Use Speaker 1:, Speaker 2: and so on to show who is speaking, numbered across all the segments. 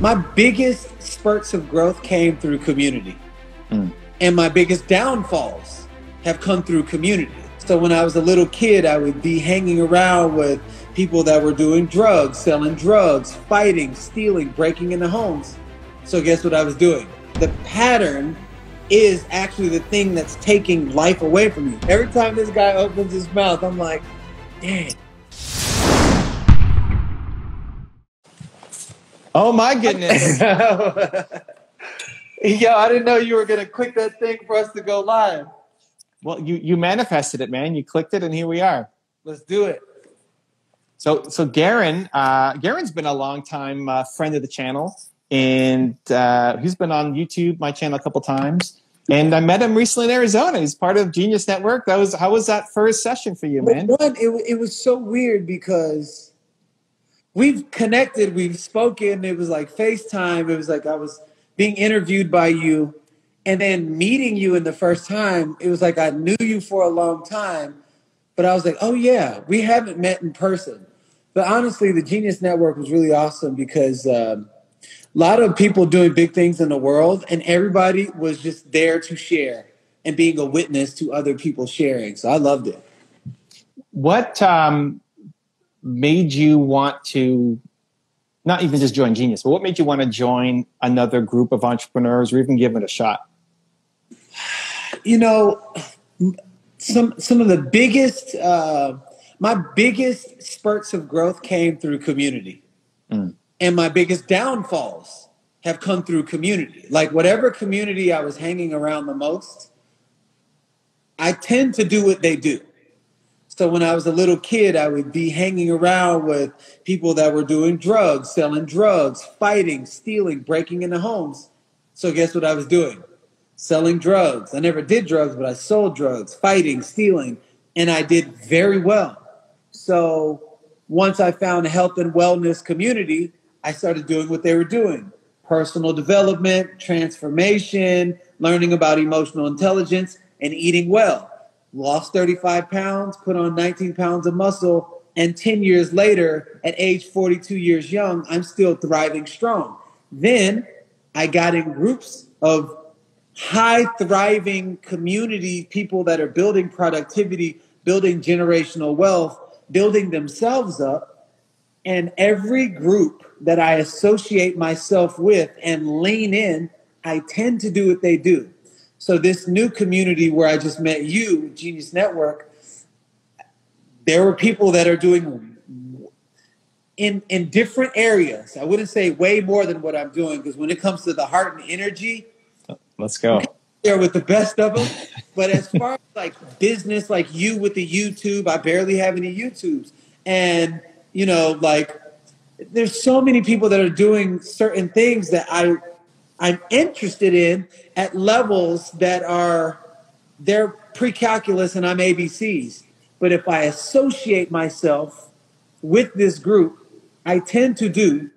Speaker 1: My biggest spurts of growth came through community. Mm. And my biggest downfalls have come through community. So when I was a little kid, I would be hanging around with people that were doing drugs, selling drugs, fighting, stealing, breaking into homes. So guess what I was doing? The pattern is actually the thing that's taking life away from you. Every time this guy opens his mouth, I'm like, dang.
Speaker 2: Oh my goodness.
Speaker 1: Yo, I didn't know you were gonna click that thing for us to go live.
Speaker 2: Well, you you manifested it, man. You clicked it, and here we are.
Speaker 1: Let's do it.
Speaker 2: So, so Garen, uh, Garen's been a long time uh, friend of the channel, and uh, he's been on YouTube, my channel, a couple times. And I met him recently in Arizona. He's part of Genius Network. That was how was that first session for you, man?
Speaker 1: One, it, it was so weird because we've connected, we've spoken. It was like FaceTime. It was like I was being interviewed by you and then meeting you in the first time, it was like I knew you for a long time, but I was like, oh yeah, we haven't met in person. But honestly, the Genius Network was really awesome because um, a lot of people doing big things in the world, and everybody was just there to share and being a witness to other people sharing. So I loved it.
Speaker 2: What um, made you want to not even just join Genius, but what made you want to join another group of entrepreneurs or even give it a shot?
Speaker 1: You know, some some of the biggest uh, my biggest spurts of growth came through community, mm. and my biggest downfalls have come through community. Like whatever community I was hanging around the most, I tend to do what they do. So when I was a little kid, I would be hanging around with people that were doing drugs, selling drugs, fighting, stealing, breaking into homes. So guess what I was doing? Selling drugs. I never did drugs, but I sold drugs, fighting, stealing, and I did very well. So once I found a health and wellness community, I started doing what they were doing. Personal development, transformation, learning about emotional intelligence, and eating well lost 35 pounds, put on 19 pounds of muscle, and 10 years later, at age 42 years young, I'm still thriving strong. Then I got in groups of high thriving community people that are building productivity, building generational wealth, building themselves up. And every group that I associate myself with and lean in, I tend to do what they do. So this new community where I just met you, Genius Network, there were people that are doing in in different areas. I wouldn't say way more than what I'm doing because when it comes to the heart and energy,
Speaker 2: let's go.
Speaker 1: There with the best of them. but as far as like business, like you with the YouTube, I barely have any YouTubes, and you know, like there's so many people that are doing certain things that I I'm interested in at levels that are they're pre-calculus and I'm ABCs. But if I associate myself with this group, I tend to do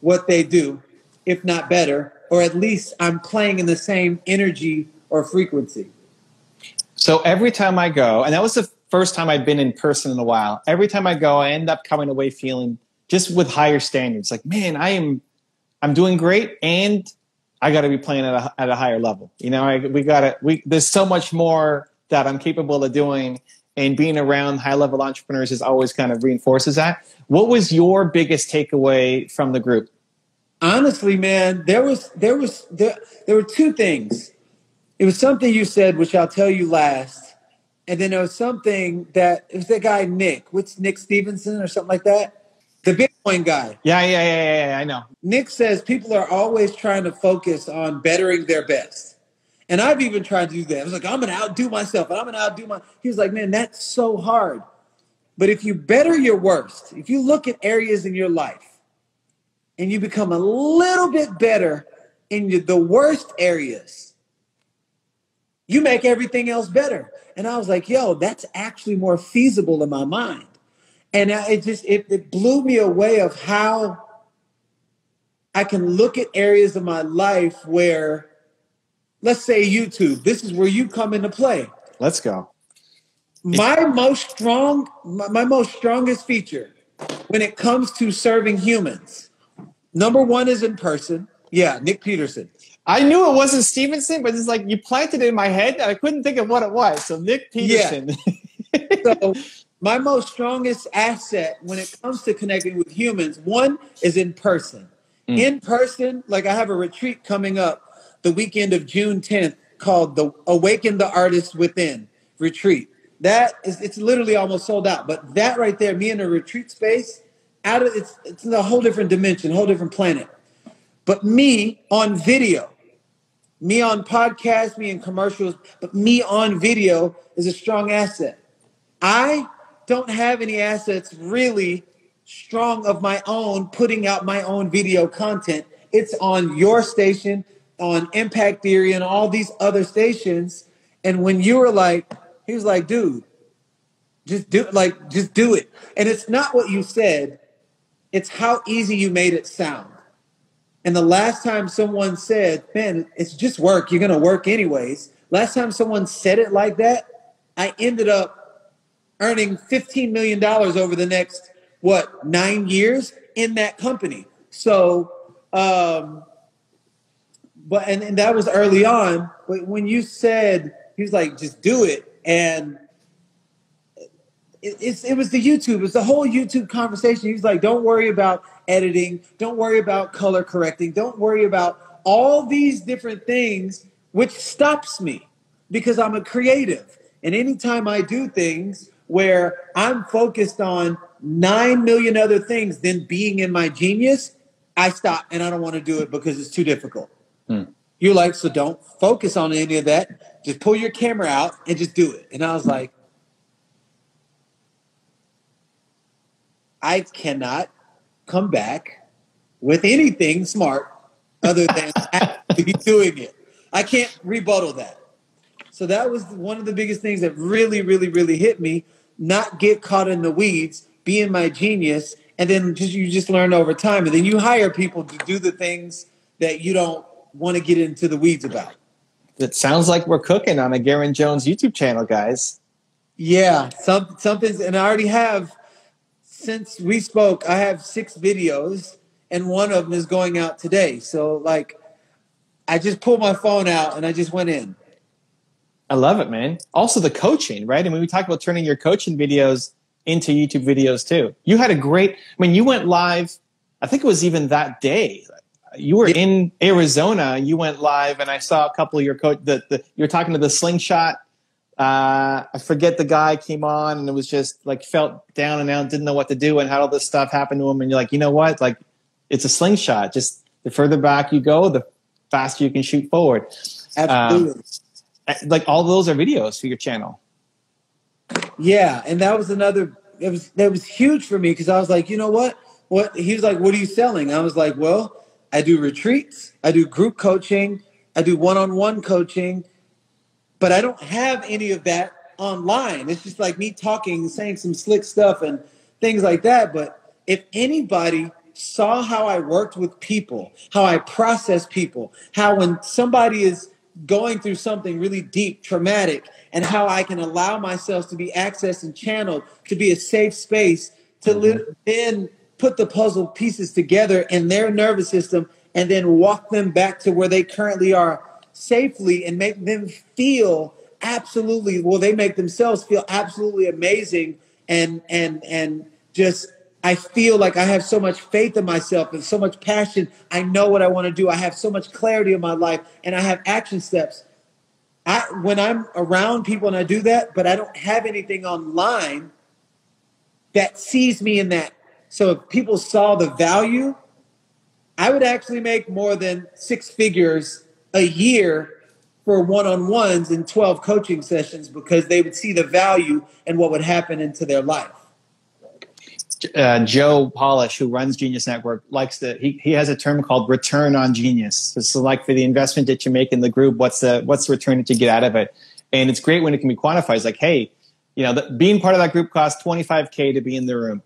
Speaker 1: what they do, if not better, or at least I'm playing in the same energy or frequency.
Speaker 2: So every time I go, and that was the first time I've been in person in a while, every time I go, I end up coming away feeling just with higher standards. Like, man, I am I'm doing great and I got to be playing at a, at a higher level. You know, I, we got to, we, there's so much more that I'm capable of doing and being around high level entrepreneurs is always kind of reinforces that. What was your biggest takeaway from the group?
Speaker 1: Honestly, man, there was, there was, there, there were two things. It was something you said, which I'll tell you last. And then there was something that, it was that guy, Nick, what's Nick Stevenson or something like that? The Bitcoin guy.
Speaker 2: Yeah, yeah, yeah, yeah, yeah, I know.
Speaker 1: Nick says people are always trying to focus on bettering their best. And I've even tried to do that. I was like, I'm going to outdo myself and I'm going to outdo my. He was like, man, that's so hard. But if you better your worst, if you look at areas in your life and you become a little bit better in the worst areas, you make everything else better. And I was like, yo, that's actually more feasible in my mind and it just it, it blew me away of how I can look at areas of my life where, let's say YouTube, this is where you come into play.
Speaker 2: Let's go.
Speaker 1: My most strong, my, my most strongest feature when it comes to serving humans, Number one is in person. Yeah, Nick Peterson.
Speaker 2: I knew it wasn't Stevenson, but it's like you planted it in my head. I couldn't think of what it was. So Nick Peterson.
Speaker 1: Yeah. so my most strongest asset when it comes to connecting with humans, one is in person. Mm. In person, like I have a retreat coming up the weekend of June 10th called the Awaken the Artist Within retreat. That is it's literally almost sold out. But that right there, me in a retreat space, out of it's it's a whole different dimension, whole different planet. But me on video, me on podcasts, me in commercials, but me on video is a strong asset. I don't have any assets really strong of my own putting out my own video content. It's on your station, on Impact Theory, and all these other stations. And when you were like, he was like, dude, just do like just do it. And it's not what you said, it's how easy you made it sound. And the last time someone said, man, it's just work, you're gonna work anyways. Last time someone said it like that, I ended up earning $15 million over the next, what, nine years in that company. So, um, but, and, and that was early on. But when you said, he was like, just do it and it, it was the YouTube. It's the whole YouTube conversation. He's like, don't worry about editing. Don't worry about color correcting. Don't worry about all these different things, which stops me because I'm a creative. And anytime I do things where I'm focused on nine million other things than being in my genius, I stop and I don't want to do it because it's too difficult. Hmm. You're like, so don't focus on any of that. Just pull your camera out and just do it. And I was like, I cannot come back with anything smart other than be doing it. I can't rebuttal that. So that was one of the biggest things that really, really, really hit me. Not get caught in the weeds, being my genius, and then just you just learn over time, and then you hire people to do the things that you don't want to get into the weeds about.
Speaker 2: It sounds like we're cooking on a Garen Jones YouTube channel, guys.
Speaker 1: Yeah, some something's, and I already have. Since we spoke, I have six videos, and one of them is going out today. So, like, I just pulled my phone out and I just went in.
Speaker 2: I love it, man. Also, the coaching, right? I mean, we talk about turning your coaching videos into YouTube videos too. You had a great. I mean, you went live. I think it was even that day you were in Arizona. You went live, and I saw a couple of your coach. The, the you were talking to the slingshot. Uh, I forget the guy came on, and it was just like felt down and out, didn't know what to do, and had all this stuff happen to him. And you're like, you know what? Like, it's a slingshot. Just the further back you go, the faster you can shoot forward.
Speaker 1: Absolutely. Um, Uh,
Speaker 2: like all those are videos for your channel.
Speaker 1: Yeah, and that was another. It was that was huge for me because I was like, you know what? What he was like, what are you selling? I was like, well, I do retreats, I do group coaching, I do one on one coaching, but I don't have any of that online. It's just like me talking, saying some slick stuff and things like that. But if anybody saw how I worked with people, how I process people, how when somebody is going through something really deep, traumatic, and how I can allow myself to be accessed and channeled to be a safe space to mm-hmm. live, then put the puzzle pieces together in their nervous system and then walk them back to where they currently are safely and make them feel absolutely well they make themselves feel absolutely amazing and and and just I feel like I have so much faith in myself and so much passion. I know what I want to do. I have so much clarity in my life and I have action steps. I when I'm around people and I do that, but I don't have anything online that sees me in that so if people saw the value, I would actually make more than six figures a year for one-on-ones and 12 coaching sessions because they would see the value and what would happen into their life.
Speaker 2: Uh, Joe Polish, who runs Genius Network, likes to. He, he has a term called return on genius. So, like for the investment that you make in the group, what's the what's the return that you get out of it? And it's great when it can be quantified. It's like, hey, you know, the, being part of that group costs 25k to be in the room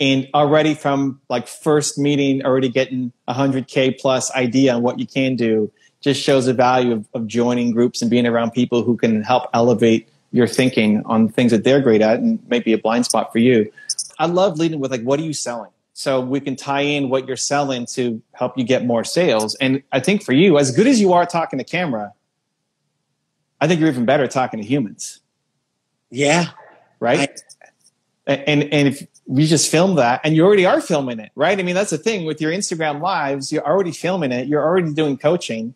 Speaker 2: and already from like first meeting already getting 100k plus idea on what you can do just shows the value of, of joining groups and being around people who can help elevate your thinking on things that they're great at and maybe a blind spot for you i love leading with like what are you selling so we can tie in what you're selling to help you get more sales. And I think for you, as good as you are talking to camera, I think you're even better talking to humans.
Speaker 1: Yeah.
Speaker 2: Right. I, and and if we just film that, and you already are filming it, right? I mean, that's the thing with your Instagram lives. You're already filming it. You're already doing coaching.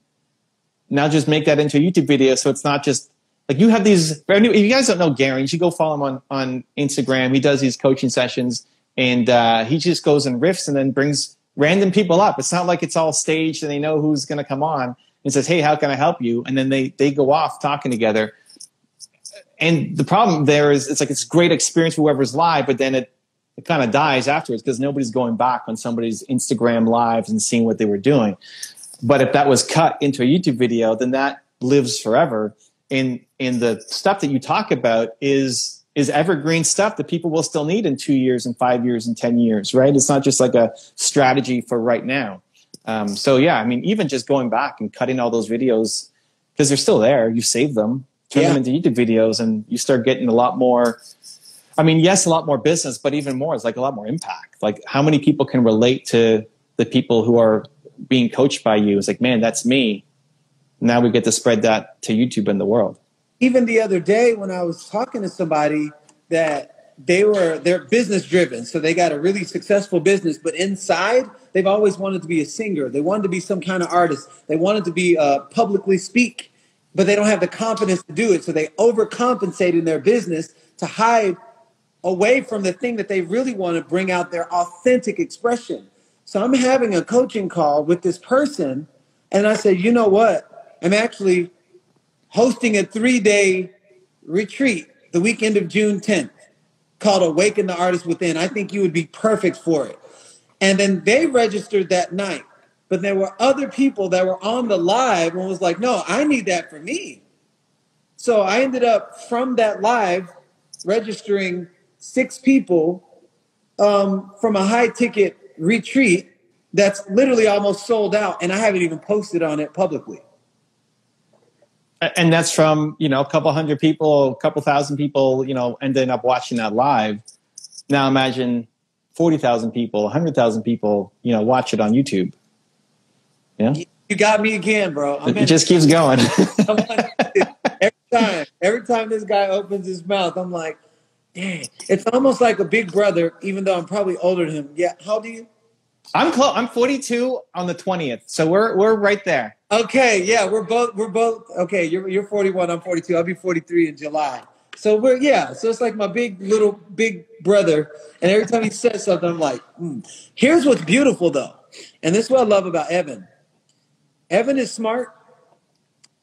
Speaker 2: Now just make that into a YouTube video, so it's not just like you have these. If you guys don't know Gary, you should go follow him on on Instagram. He does these coaching sessions and uh, he just goes and riffs and then brings random people up. It's not like it's all staged and they know who's going to come on and says, "Hey, how can I help you?" And then they they go off talking together. And the problem there is, it's like it's great experience for whoever's live, but then it it kind of dies afterwards because nobody's going back on somebody's Instagram lives and seeing what they were doing. But if that was cut into a YouTube video, then that lives forever. And and the stuff that you talk about is is evergreen stuff that people will still need in two years and five years and 10 years, right? It's not just like a strategy for right now. Um, so yeah, I mean, even just going back and cutting all those videos because they're still there, you save them, turn yeah. them into YouTube videos, and you start getting a lot more. I mean, yes, a lot more business, but even more, it's like a lot more impact. Like how many people can relate to the people who are being coached by you? It's like, man, that's me. Now we get to spread that to YouTube and the world
Speaker 1: even the other day when I was talking to somebody that they were they're business driven, so they got a really successful business, but inside they've always wanted to be a singer. They wanted to be some kind of artist. They wanted to be uh, publicly speak, but they don't have the confidence to do it. So they overcompensate in their business to hide away from the thing that they really want to bring out their authentic expression. So I'm having a coaching call with this person, and I said, you know what? I'm actually hosting a three day retreat the weekend of June 10th called Awaken the Artist Within. I think you would be perfect for it. And then they registered that night. But there were other people that were on the live and was like, no, I need that for me. So I ended up from that live registering six people um, from a high ticket retreat that's literally almost sold out. And I haven't even posted on it publicly
Speaker 2: and that's from you know a couple hundred people a couple thousand people you know ending up watching that live. Now imagine 40,000 people 100,000 people you know watch it on youtube.
Speaker 1: Yeah? You got me again bro.
Speaker 2: I'm it just keeps going.
Speaker 1: Every time every time this guy opens his mouth i'm like dang. It's almost like a big brother even though i'm probably older than him. Yeah how do you
Speaker 2: I'm close. I'm 42 on the 20th, so we're we're right there.
Speaker 1: Okay, yeah, we're both we're both okay. You're you're 41. I'm 42. I'll be 43 in July. So we're yeah. So it's like my big little big brother, and every time he says something, I'm like, mm. here's what's beautiful though, and this is what I love about Evan. Evan is smart.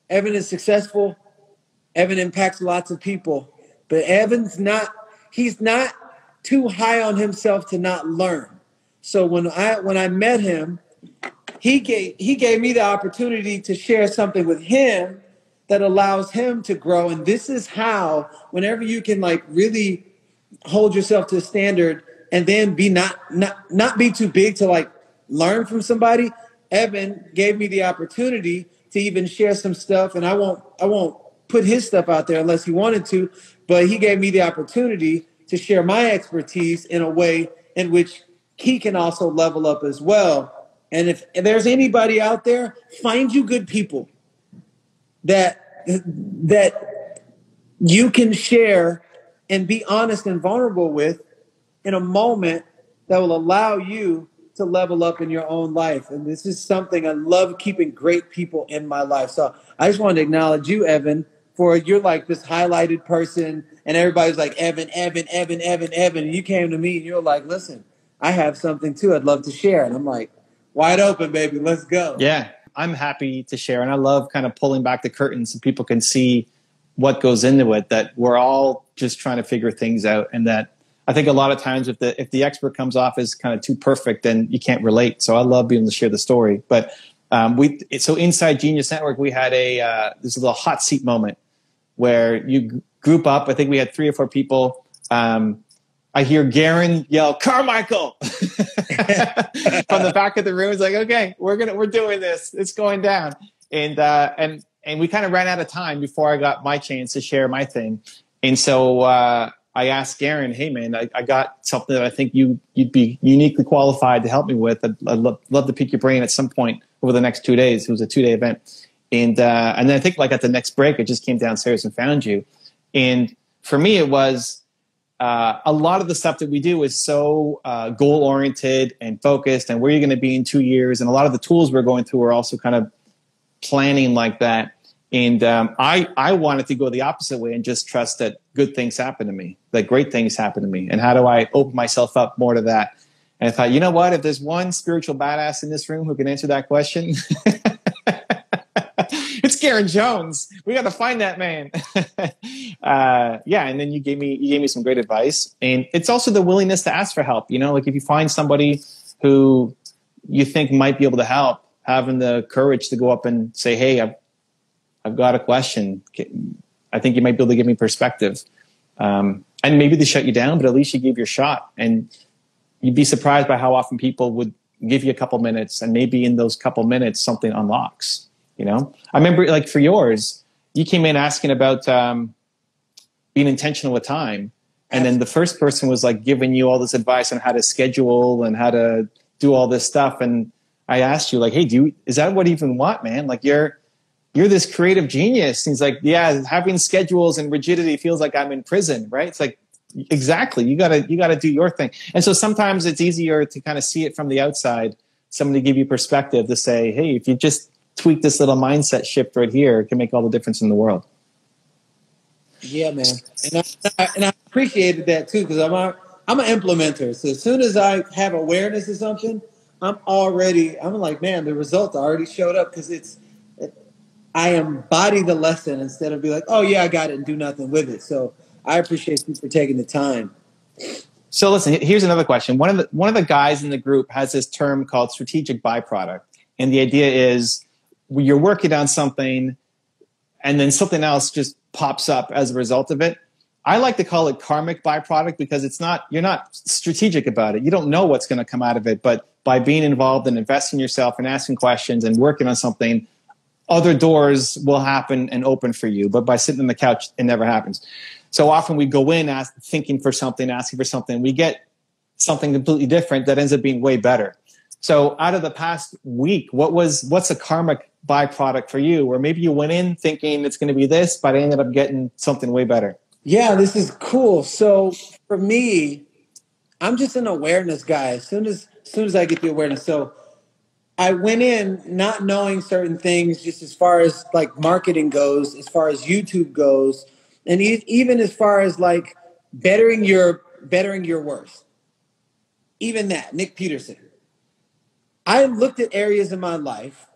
Speaker 1: Evan is successful. Evan impacts lots of people, but Evan's not. He's not too high on himself to not learn. So when I when I met him, he gave he gave me the opportunity to share something with him that allows him to grow. And this is how, whenever you can like really hold yourself to a standard and then be not not not be too big to like learn from somebody. Evan gave me the opportunity to even share some stuff, and I won't I won't put his stuff out there unless he wanted to, but he gave me the opportunity to share my expertise in a way in which he can also level up as well. And if, if there's anybody out there, find you good people that that you can share and be honest and vulnerable with in a moment that will allow you to level up in your own life. And this is something I love keeping great people in my life. So I just wanted to acknowledge you, Evan, for you're like this highlighted person, and everybody's like Evan, Evan, Evan, Evan, Evan. And you came to me and you're like, listen, I have something too I'd love to share. And I'm like, wide open, baby, let's go.
Speaker 2: Yeah, I'm happy to share. And I love kind of pulling back the curtains so people can see what goes into it, that we're all just trying to figure things out. And that I think a lot of times if the, if the expert comes off as kind of too perfect, then you can't relate. So I love being able to share the story. But um, we, so inside Genius Network, we had a, uh, this little hot seat moment where you group up. I think we had three or four people. Um, I hear Garen yell, Carmichael from the back of the room. It's like, okay, we're gonna we're doing this. It's going down. And uh, and and we kind of ran out of time before I got my chance to share my thing. And so uh, I asked Garen, "Hey man, I, I, got something that I think you you'd be uniquely qualified to help me with. I'd, I'd love, love, to pick your brain at some point over the next two days. It was a two day event, and uh, and then I think like at the next break, I just came downstairs and found you. And for me, it was uh, a lot of the stuff that we do is so uh, goal oriented and focused, and where you're going to be in two years. And a lot of the tools we're going through are also kind of planning like that. And um, I I wanted to go the opposite way and just trust that good things happen to me, that great things happen to me, and how do I open myself up more to that? And I thought, you know what? If there's one spiritual badass in this room who can answer that question, it's Garen Jones. We got to find that man. uh, yeah, and then you gave me you gave me some great advice, and it's also the willingness to ask for help. You know, like if you find somebody who you think might be able to help, having the courage to go up and say, "Hey, I've I've got a question. I think you might be able to give me perspective." Um, and maybe they shut you down, but at least you gave your shot. And you'd be surprised by how often people would give you a couple minutes, and maybe in those couple minutes something unlocks. You know, I remember like for yours, you came in asking about um, being intentional with time, and then the first person was like giving you all this advice on how to schedule and how to do all this stuff. And I asked you like, "Hey, do you, is that what you even want, man? Like you're you're this creative genius." And he's like, "Yeah, having schedules and rigidity feels like I'm in prison, right?" It's like exactly you gotta you gotta do your thing and so sometimes it's easier to kind of see it from the outside somebody give you perspective to say hey if you just tweak this little mindset shift right here, can make all the difference in the world.
Speaker 1: Yeah, man, and I, and I appreciated that too because I'm a, I'm an implementer. So as soon as I have awareness of something, I'm already I'm like, man, the results already showed up because it's it, I embody the lesson instead of be like, oh yeah, I got it and do nothing with it. So I appreciate you for taking the time.
Speaker 2: So listen, here's another question. One of the one of the guys in the group has this term called strategic byproduct, and the idea is you're working on something and then something else just pops up as a result of it. I like to call it karmic byproduct because it's not you're not strategic about it. You don't know what's going to come out of it, but by being involved and investing yourself and asking questions and working on something, other doors will happen and open for you. But by sitting on the couch, it never happens. So often we go in ask, thinking for something, asking for something, we get something completely different that ends up being way better. So out of the past week, what was what's a karmic byproduct for you where maybe you went in thinking it's going to be this, but I ended up getting something way better?
Speaker 1: Yeah, this is cool. So for me, I'm just an awareness guy. As soon as, as soon as I get the awareness, so I went in not knowing certain things, just as far as like marketing goes, as far as YouTube goes, and even as far as like bettering your bettering your worth. Even that, Nick Peterson. I looked at areas in my life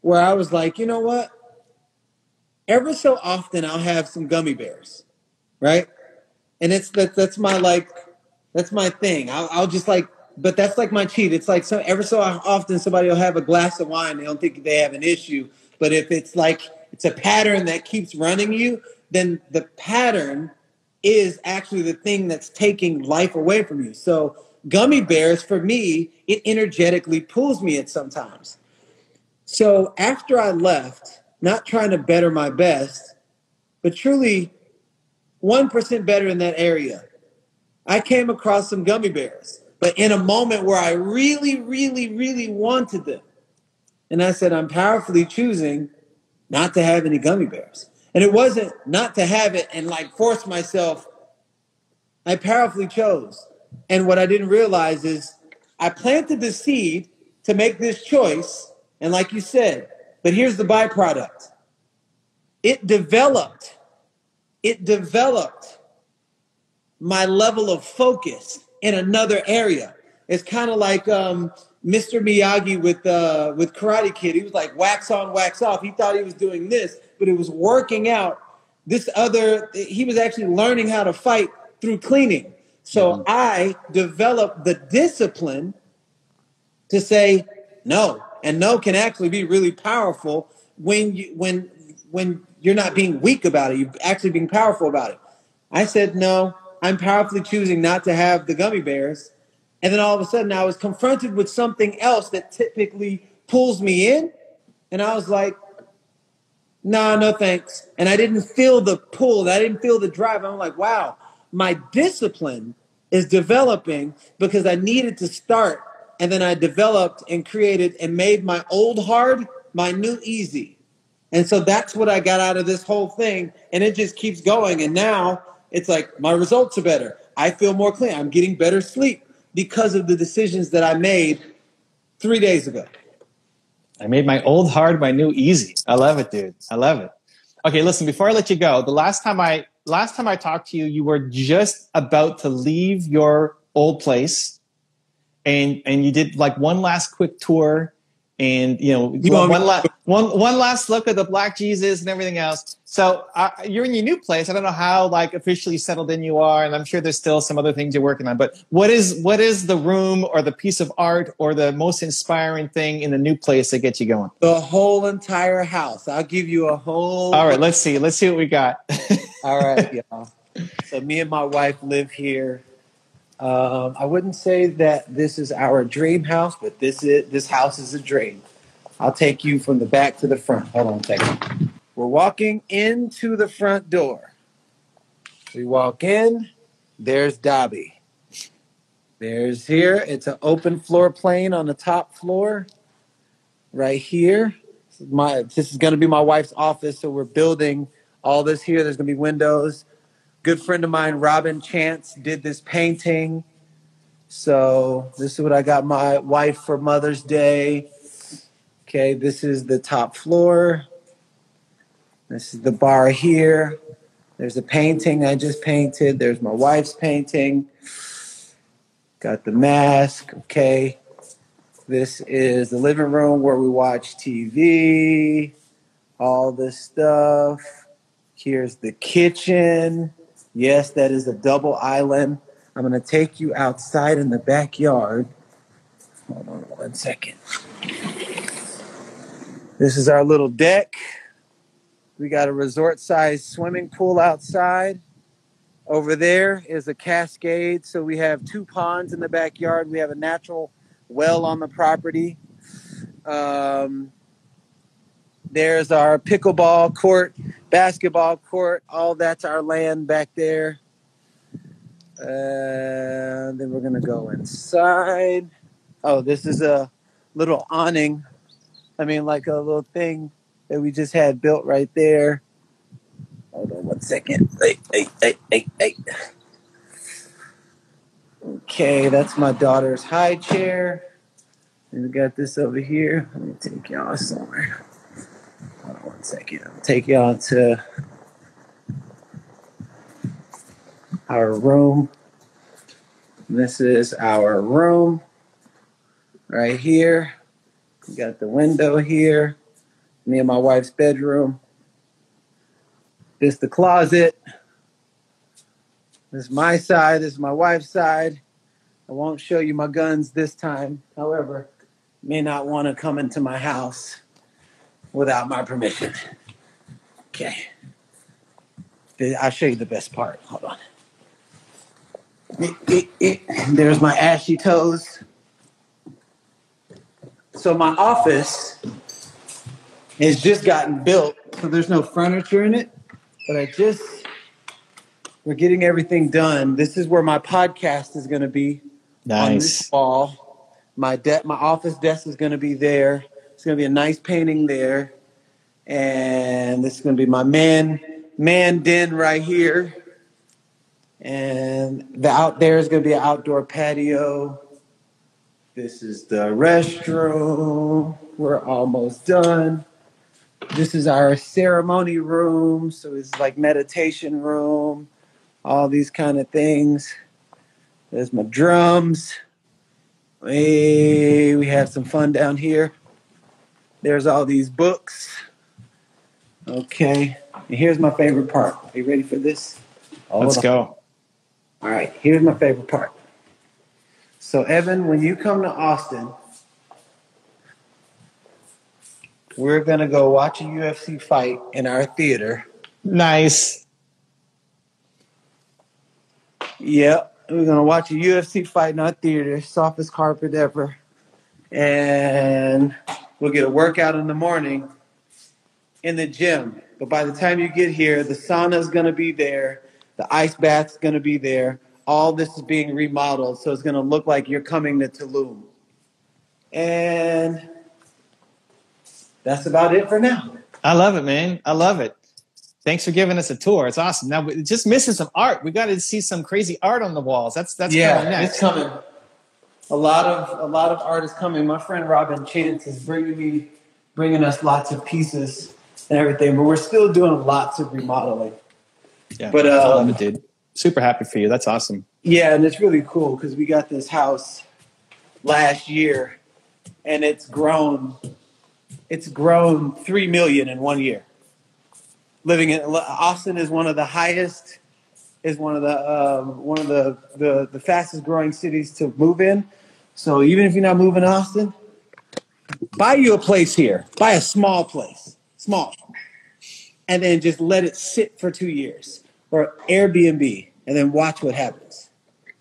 Speaker 1: where I was like, you know what? Ever so often I'll have some gummy bears, right? And it's that that's my like that's my thing. I'll, I'll just like, but that's like my cheat. It's like so ever so often somebody will have a glass of wine. They don't think they have an issue, but if it's like it's a pattern that keeps running you, then the pattern is actually the thing that's taking life away from you. So gummy bears for me, it energetically pulls me at sometimes. So after I left, not trying to better my best, but truly 1% better in that area, I came across some gummy bears, but in a moment where I really, really, really wanted them. And I said, I'm powerfully choosing not to have any gummy bears. And it wasn't not to have it and like force myself. I powerfully chose. And what I didn't realize is I planted the seed to make this choice and like you said, but here's the byproduct it developed, it developed my level of focus in another area. It's kind of like um, Mr. Miyagi with uh, with Karate Kid. He was like wax on, wax off. He thought he was doing this, but it was working out. This other, he was actually learning how to fight through cleaning. So mm-hmm. I developed the discipline to say, no, and no can actually be really powerful when you when when you're not being weak about it. You're actually being powerful about it. I said no i'm powerfully choosing not to have the gummy bears. And then all of a sudden i was confronted with something else that typically pulls me in. And i was like no nah, no thanks. And i didn't feel the pull. I didn't feel the drive. I'm like wow my discipline is developing because I needed to start. And then I developed and created and made my old hard my new easy. And so that's what I got out of this whole thing. And it just keeps going. And now it's like my results are better. I feel more clean. I'm getting better sleep because of the decisions that I made three days ago.
Speaker 2: I made my old hard my new easy. I love it, dude. I love it. Okay, listen, before I let you go, the last time I last time I talked to you, you were just about to leave your old place and and you did like one last quick tour and you know you one, one, la- one, one last look at the black jesus and everything else. So uh, you're in your new place. I don't know how like officially settled in you are and i'm sure there's still some other things you're working on but what is what is the room or the piece of art or the most inspiring thing in the new place that gets you going?
Speaker 1: The whole entire house. I'll give you a whole
Speaker 2: all right let's see. Let's see what we got
Speaker 1: all right y'all so me and my wife live here um, I wouldn't say that this is our dream house, but this is this house is a dream. I'll take you from the back to the front. Hold on a second. We're walking into the front door. We walk in. There's Dobby. There's here. It's an open floor plane on the top floor. Right here. This is my. This is going to be my wife's office. So we're building all this here. There's to be windows good friend of mine, Robin Chance, did this painting. So this is what I got my wife for Mother's Day. Okay, this is the top floor. This is the bar here. There's a painting I just painted. There's my wife's painting. Got the mask. Okay. This is the living room where we watch TV, all this stuff. Here's the kitchen. Yes, that is a double island. I'm going to take you outside in the backyard. Hold on one second. This is our little deck. We got a resort sized swimming pool outside. Over there is a cascade. So we have two ponds in the backyard. We have a natural well on the property. Um, there's our pickleball court, basketball court. All that's our land back there. And then we're gonna go inside. Oh, this is a little awning. I mean, like a little thing that we just had built right there. Hold on one second. Hey, hey, hey, hey, hey. Okay, that's my daughter's high chair. And we got this over here. Let me take y'all somewhere. Hold on one second. I'll take y'all to our room. This is our room right here. We got the window here. Me and my wife's bedroom. This the closet. This is my side. This is my wife's side. I won't show you my guns this time. However, may not want to come into my house without my permission. Okay. I'll show you the best part. Hold on. It, it, it. There's my ashy toes. So my office has just gotten built, so there's no furniture in it. But I just we're getting everything done. This is where my podcast is going to be.
Speaker 2: Nice.
Speaker 1: On this wall. My de- my office desk is going to be there. It's going to be a nice painting there. And this is going to be my man, man den right here. And the out there is going to be an outdoor patio. This is the restroom. We're almost done. This is our ceremony room. So it's like meditation room, all these kind of things. There's my drums. Hey, we have some fun down here. There's all these books. Okay. And here's my favorite part. Are you ready for this?
Speaker 2: Hold Let's on. go.
Speaker 1: All right. Here's my favorite part. So, Evan, when you come to Austin, we're going to go watch a UFC fight in our theater.
Speaker 2: Nice.
Speaker 1: Yep. We're going to watch a UFC fight in our theater, softest carpet ever. And We'll get a workout in the morning in the gym. But by the time you get here, the sauna is going to be there. The ice bath's going to be there. All this is being remodeled, so it's going to look like you're coming to Tulum. And that's about it for now.
Speaker 2: I love it, man. I love it. Thanks for giving us a tour. It's awesome. Now, we're just missing some art. We got to see some crazy art on the walls. That's that's
Speaker 1: yeah, it's coming. A lot of a lot of art is coming. My friend Robin Chance is bringing me, bringing us lots of pieces and everything, but we're still doing lots of remodeling.
Speaker 2: Yeah, but um, I love it, dude. Super happy for you. That's awesome.
Speaker 1: Yeah, and it's really cool because we got this house last year, and it's grown. It's grown three million in one year. Living in Austin is one of the highest, is one of the um, one of the, the the fastest growing cities to move in. So even if you're not moving to Austin, buy you a place here. Buy a small place, small, and then just let it sit for two years or Airbnb, and then watch what happens.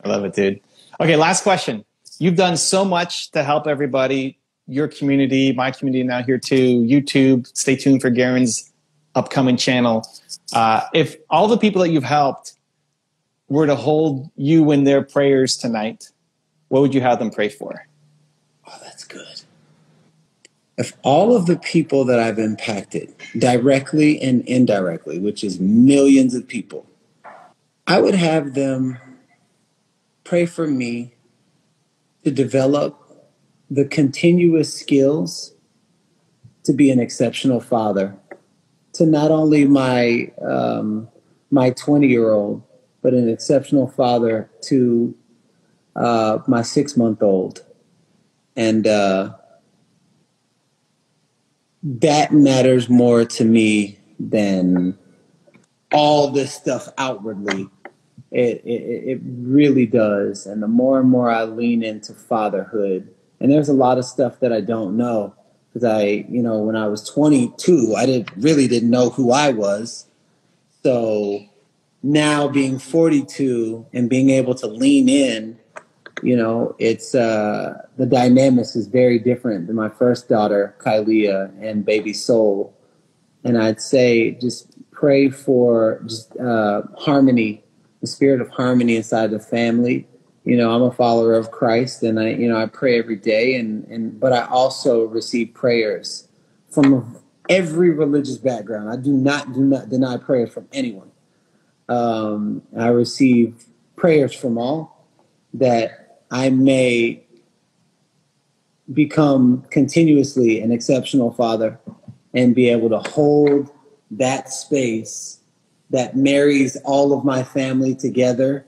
Speaker 2: I love it, dude. Okay, last question. You've done so much to help everybody, your community, my community now here too, YouTube. Stay tuned for Garen's upcoming channel. Uh, if all the people that you've helped were to hold you in their prayers tonight, what would you have them pray for? Oh, that's good.
Speaker 1: If all of the people that I've impacted directly and indirectly, which is millions of people, I would have them pray for me to develop the continuous skills to be an exceptional father to not only my um, my 20 year old, but an exceptional father to uh, my six month old. And uh, that matters more to me than all this stuff outwardly. It, it, it really does. And the more and more I lean into fatherhood, and there's a lot of stuff that I don't know because I, you know, when I was 22, I didn't really didn't know who I was. So now being 42 and being able to lean in you know, it's uh, the dynamics is very different than my first daughter, Kylia, and baby Soul. And I'd say just pray for just uh, harmony, the spirit of harmony inside the family. You know, I'm a follower of Christ, and I, you know, I pray every day, and and but I also receive prayers from every religious background. I do not do not deny prayers from anyone. Um, I receive prayers from all that I may become continuously an exceptional father and be able to hold that space that marries all of my family together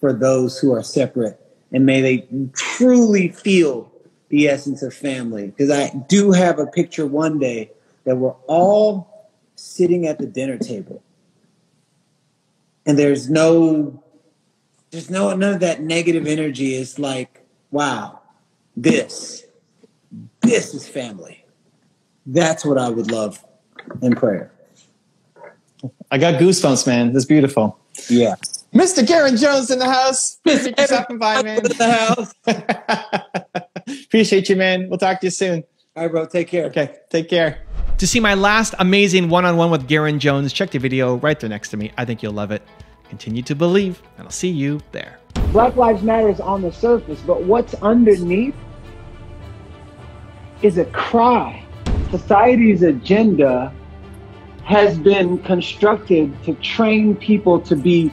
Speaker 1: for those who are separate. And may they truly feel the essence of family. Because I do have a picture one day that we're all sitting at the dinner table. And there's no there's no none of that negative energy. It's like, wow, this, this is family. That's what I would love in prayer.
Speaker 2: I got goosebumps, man. That's beautiful.
Speaker 1: Yeah.
Speaker 2: Mr. Garen Jones in the house. Thanks for stopping by, man. In the house. Appreciate you, man. We'll talk to you soon.
Speaker 1: All right, bro. Take care.
Speaker 2: Okay. Take care.
Speaker 3: To see my last amazing one on one with Garen Jones, check the video right there next to me. I think you'll love it. Continue to believe, and I'll see you there.
Speaker 1: Black Lives Matter is on the surface, but what's underneath is a cry. Society's agenda has been constructed to train people to be